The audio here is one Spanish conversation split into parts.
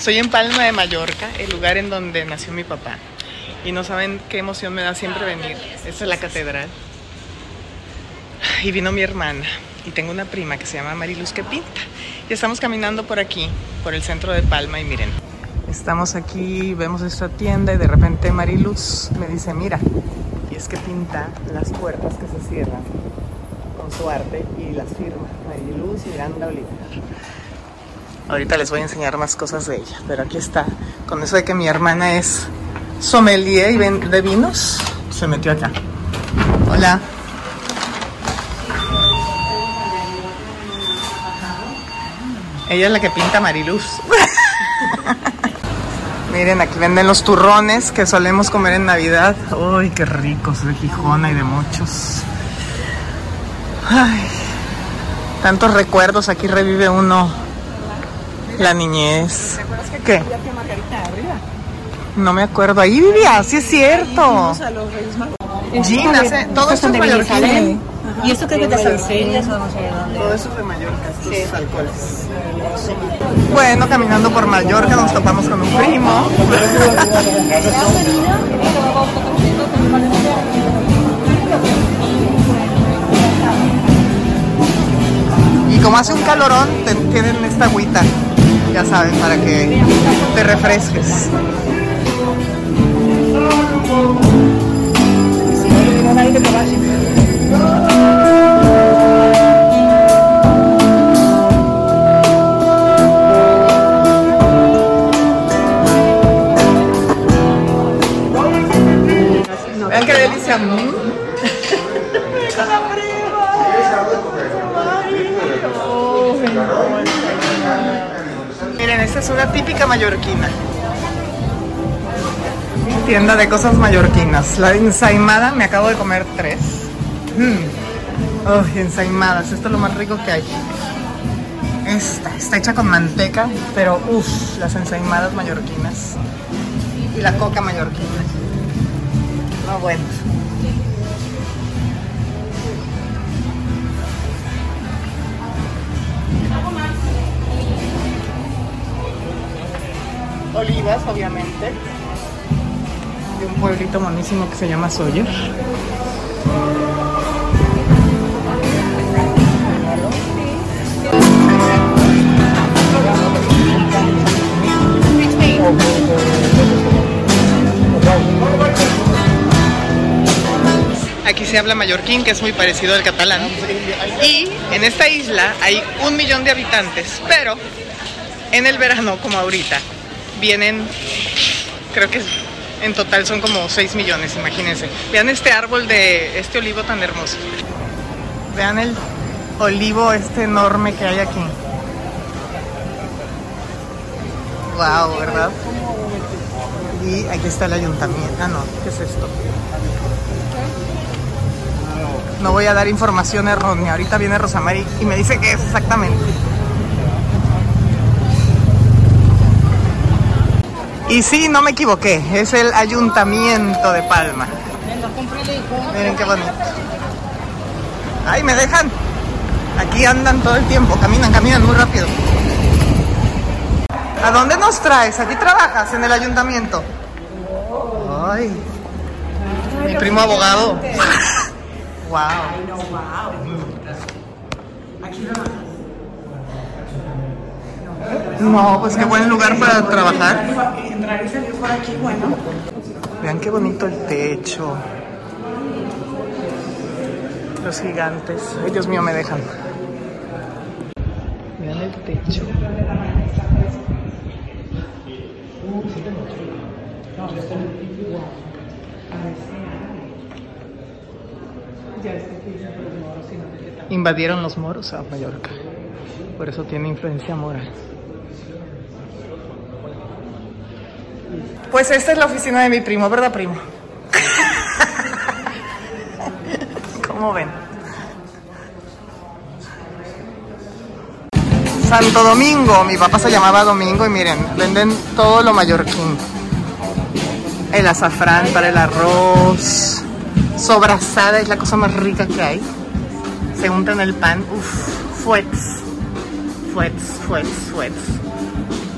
Estoy en Palma de Mallorca, el lugar en donde nació mi papá. Y no saben qué emoción me da siempre venir. Esta es la catedral. Y vino mi hermana. Y tengo una prima que se llama Mariluz que pinta. Y estamos caminando por aquí, por el centro de Palma. Y miren, estamos aquí, vemos esta tienda y de repente Mariluz me dice, mira, y es que pinta las puertas que se cierran con su arte y las firma. Mariluz Miranda Oliver. Ahorita les voy a enseñar más cosas de ella, pero aquí está. Con eso de que mi hermana es sommelier y de vinos, se metió acá. Hola. Ella es la que pinta Mariluz. Miren, aquí venden los turrones que solemos comer en Navidad. Uy, qué ricos, de Gijona y de muchos. Ay, tantos recuerdos, aquí revive uno la niñez. ¿Te acuerdas que aquí ¿Qué? vivía tía Margarita arriba? No me acuerdo. Ahí vivía, sí es cierto. Fuimos a los Reyes Magos. Gina, se- todo esto es mallorquín. Y esto creo que es de no sé dónde. Todo eso es de Mallorca, estos alcoholes. Bueno, caminando por Mallorca nos topamos con un primo. Y como hace un calorón, te- tienen esta agüita, ya saben, para que te refresques. Tienda de cosas mallorquinas. La ensaimada, me acabo de comer tres. Mm. Uy, ensaimadas, esto es lo más rico que hay. Esta está hecha con manteca, pero uff, las ensaimadas mallorquinas. Y la coca mallorquina. No, bueno. Olivas, obviamente. De un pueblito monísimo que se llama Sawyer. Aquí se habla mallorquín, que es muy parecido al catalán. Y en esta isla hay un millón de habitantes, pero en el verano, como ahorita, vienen, creo que en total son como 6 millones, imagínense. Vean este árbol de este olivo tan hermoso. Vean el olivo este enorme que hay aquí. Wow, ¿verdad? Y aquí está el ayuntamiento. Ah, no, ¿qué es esto? No voy a dar información errónea. Ahorita viene Rosamari y me dice qué es exactamente. Y sí, no me equivoqué. Es el ayuntamiento de Palma. Miren qué bonito. Ay, me dejan. Aquí andan todo el tiempo. Caminan, caminan muy rápido. ¿A dónde nos traes? ¿Aquí trabajas en el ayuntamiento? Ay. Mi primo abogado. Wow. No, pues qué buen lugar para trabajar. Entrar y salir por aquí, bueno. Vean qué bonito el techo. Los gigantes. Ay, Dios mío, me dejan. Vean el techo. Invadieron los moros a Mallorca. Por eso tiene influencia mora. Pues esta es la oficina de mi primo, ¿verdad, primo? ¿Cómo ven? Santo Domingo, mi papá se llamaba Domingo y miren, venden todo lo mallorquín. El azafrán para el arroz, sobrasada es la cosa más rica que hay. Se unta el pan, uff, fuets. fuets, fuets, fuets.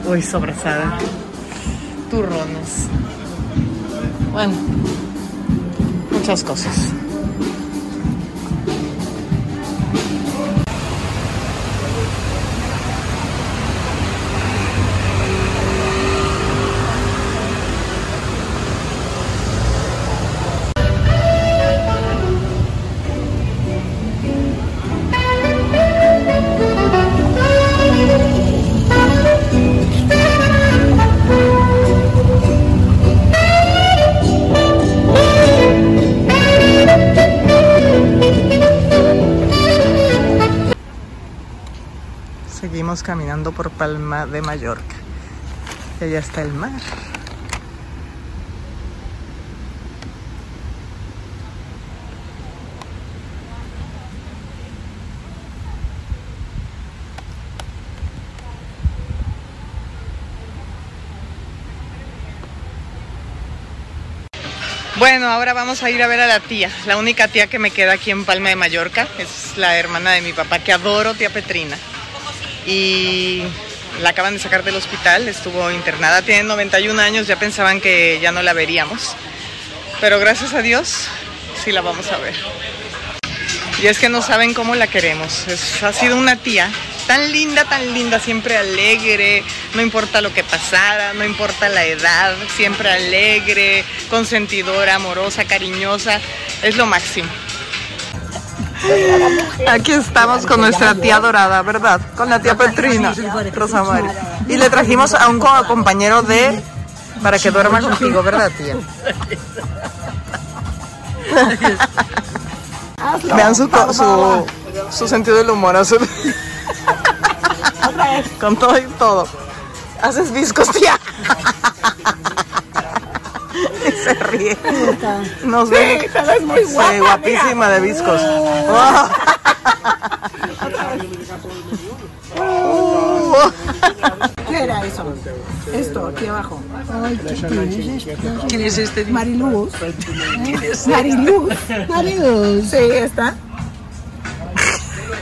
Uy, sobrasada. Turrones. Bueno, muchas cosas. Seguimos caminando por Palma de Mallorca. Y allá está el mar. Bueno, ahora vamos a ir a ver a la tía, la única tía que me queda aquí en Palma de Mallorca. Es la hermana de mi papá, que adoro, tía Petrina y la acaban de sacar del hospital, estuvo internada, tiene 91 años, ya pensaban que ya no la veríamos, pero gracias a Dios sí la vamos a ver. Y es que no saben cómo la queremos, ha sido una tía tan linda, tan linda, siempre alegre, no importa lo que pasara, no importa la edad, siempre alegre, consentidora, amorosa, cariñosa, es lo máximo. Aquí estamos con nuestra tía dorada, ¿verdad? Con la tía Petrina, Rosa María. Y le trajimos a un co- compañero de... para que duerma contigo, ¿verdad, tía? Vean su, su, su sentido del humor. Con todo y todo. Haces viscos, tía. Se ríe. Nos ve. Sí, guapísima de viscos. ¿Qué era eso? Esto, aquí abajo. ¿Quién es este? Mariluz. Mariluz. Mariluz. Sí, está.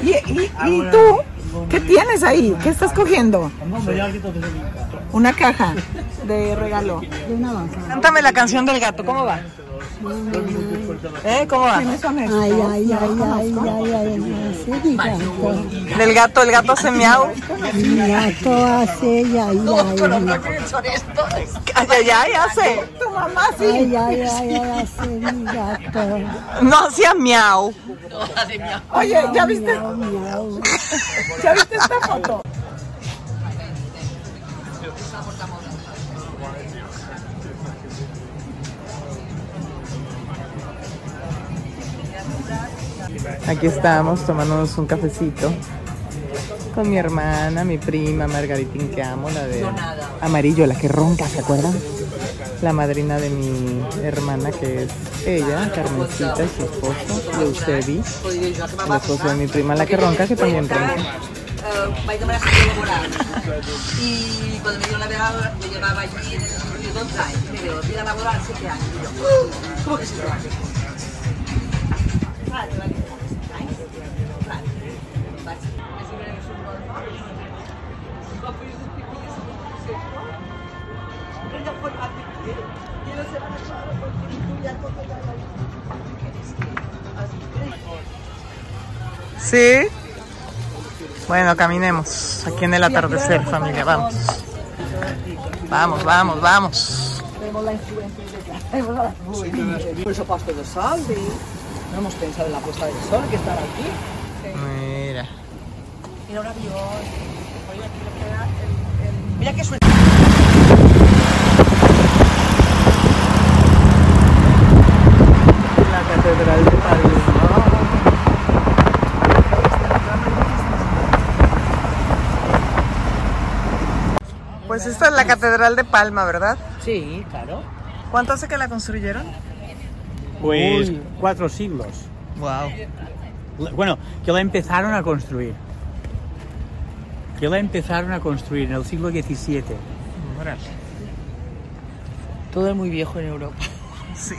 ¿Y, y, y tú? ¿Qué tienes ahí? ¿Qué estás cogiendo? Una caja de regalo. Cántame la canción del gato, ¿cómo va? ¿Eh? ¿Cómo va? Ay, ay, ay, ay, ay, ay. Del gato, el gato hace miau. Mi gato hace ay, ay, ay. Ay, ay, ay, hace. Tu mamá sí. Ay, ay, ay, hace mi gato. No hacía miau. Oye, ¿ya viste, Miau, miau. ¿ya viste esta foto? Aquí estamos tomándonos un cafecito con mi hermana, mi prima Margaritín que amo, la de amarillo, la que ronca, ¿se acuerdan? La madrina de mi hermana que es ella, Carmencita y su esposo, Eusebi, el esposo de mi prima, la que ronca, que también ronca. Vaig demanar ser laboral i quan me dio la vegada me llevava allí en el 12 anys me diu, vida laboral 7 anys i jo, "Uh, com que 7 anys? Clar, jo vaig dir, "7 anys?" Clar, vaig més o menys un bon va fer un tipus de ella fue a y no se van a echar porque ya todo ya ¿Sí? Bueno, caminemos aquí en el atardecer, familia, vamos. Vamos, vamos, vamos. Por eso puesto de sol. No hemos pensado en la puesta del sol, que estará aquí. Mira. Mira un avión. Mira qué suerte. La Catedral de Palma. Pues esta es la Catedral de Palma, ¿verdad? Sí, claro. ¿Cuánto hace que la construyeron? Pues cuatro siglos. Wow. Bueno, que la empezaron a construir. Que la empezaron a construir en el siglo XVII. Todo es muy viejo en Europa. Sí.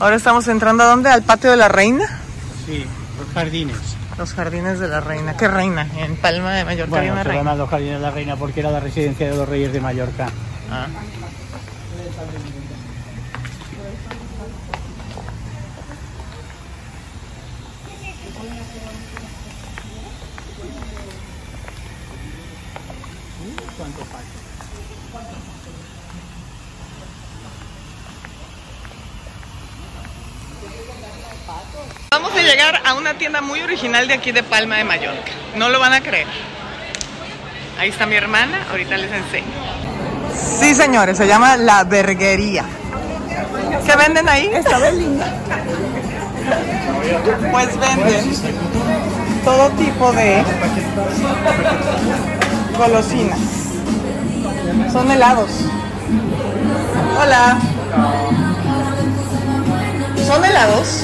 Ahora estamos entrando a dónde? Al patio de la reina. Sí, los jardines. Los jardines de la reina. ¿Qué reina? En Palma de Mallorca había Bueno, una se reina. llaman los Jardines de la Reina porque era la residencia de los reyes de Mallorca. Ah. Vamos a llegar a una tienda muy original de aquí de Palma de Mallorca. No lo van a creer. Ahí está mi hermana, ahorita les enseño. Sí, señores, se llama La Verguería. ¿Qué venden ahí? Esta vez linda. Pues venden todo tipo de golosinas. Son helados. Hola. ¿Son helados?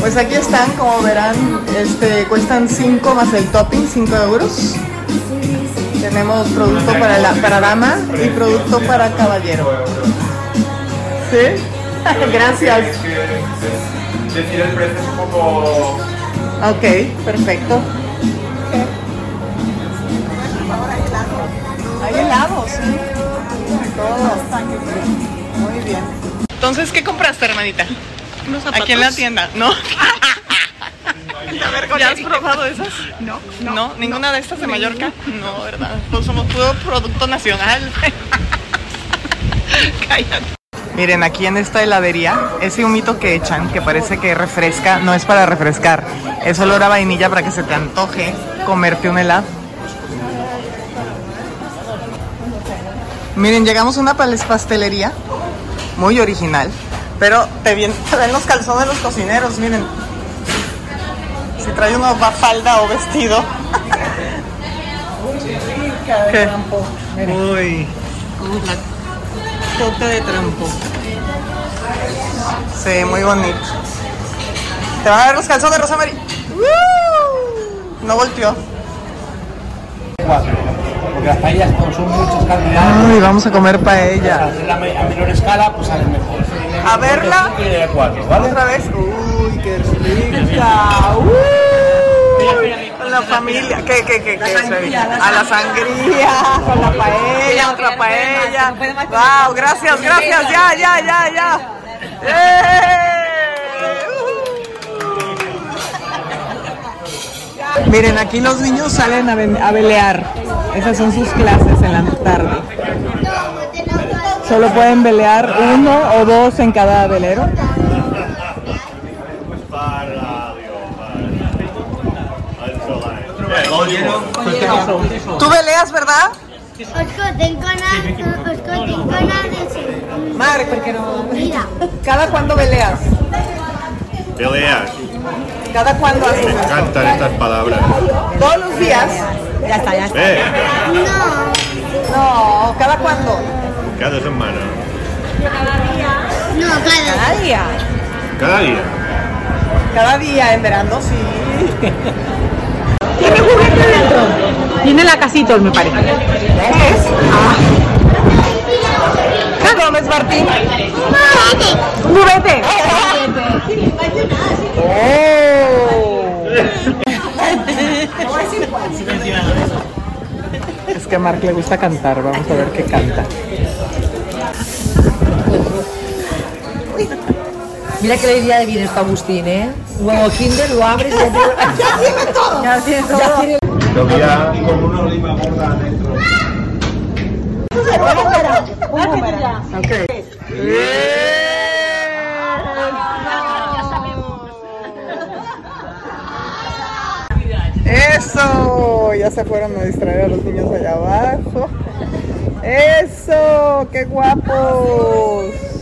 Pues aquí están, como verán, este, cuestan 5 más el topping, 5 euros. Tenemos producto para, la, para dama y producto para caballero. ¿Sí? Gracias. Decir el precio es un poco... Ok, perfecto. Hay helados, sí. Todo. Muy bien. Entonces, ¿qué compraste, hermanita? Aquí en la tienda, ¿no? ¿Ya has probado esas? No, no. ¿Ninguna de estas de Mallorca? No, ¿verdad? Pues somos puro producto nacional. Cállate. Miren, aquí en esta heladería, ese humito que echan, que parece que refresca, no es para refrescar, es olor a vainilla para que se te antoje comerte un helado. Miren, llegamos a una pastelería muy original, pero te, ven los calzones de los cocineros, miren. Si trae una va- falda o vestido. ¿Qué? Uy. Toque de trampo. Sí, muy bonito. ¿Te van a ver los calzones, Rosamari? ¡Uh! No volteó. Las paellas son muchos carbohidratos, Ay, vamos a comer paella. a me- a menor escala, pues sale mejor. A verla. Y de cuatro, ¿vale? Otra vez. Uy, qué rica. Uy, con la familia. ¿Qué, qué, qué, qué? A la sangría, con la paella, otra paella. Wow, gracias, gracias. Ya, ya, ya, ya. ¡Eh! Miren, aquí los niños salen a, a velear. Esas son sus clases en la tarde. Solo pueden velear uno o dos en cada velero. ¿Tú veleas, verdad? Escolten con a, escolten con a de Marc, ¿por qué no? Mira, ¿Cada cuándo veleas? Peleas. ¿Cada cuándo haces Me encantan estas palabras. ¿Todos los días? Ya está, ya está. Eh, no, No, ¿cada cuándo? cada semana. no, cada Cada día. Cada día. Cada día en verano, sí. ¿Tiene juguete dentro? Tiene la casitos, me parece. ¿Qué es? ¿Qué comes, Martín? ¿Un juguete? Es que a Marc le gusta cantar, vamos a ver qué canta. Mira que le iría de bien esto a Agustín, ¿eh? Huevo Kinder, lo abres y ya tiene, ya tiene todo. Ya tiene todo. Ya tiene... Lo había como una oliva gorda dentro. Eso, ya se fueron a distraer a los niños allá abajo. Eso, qué guapos.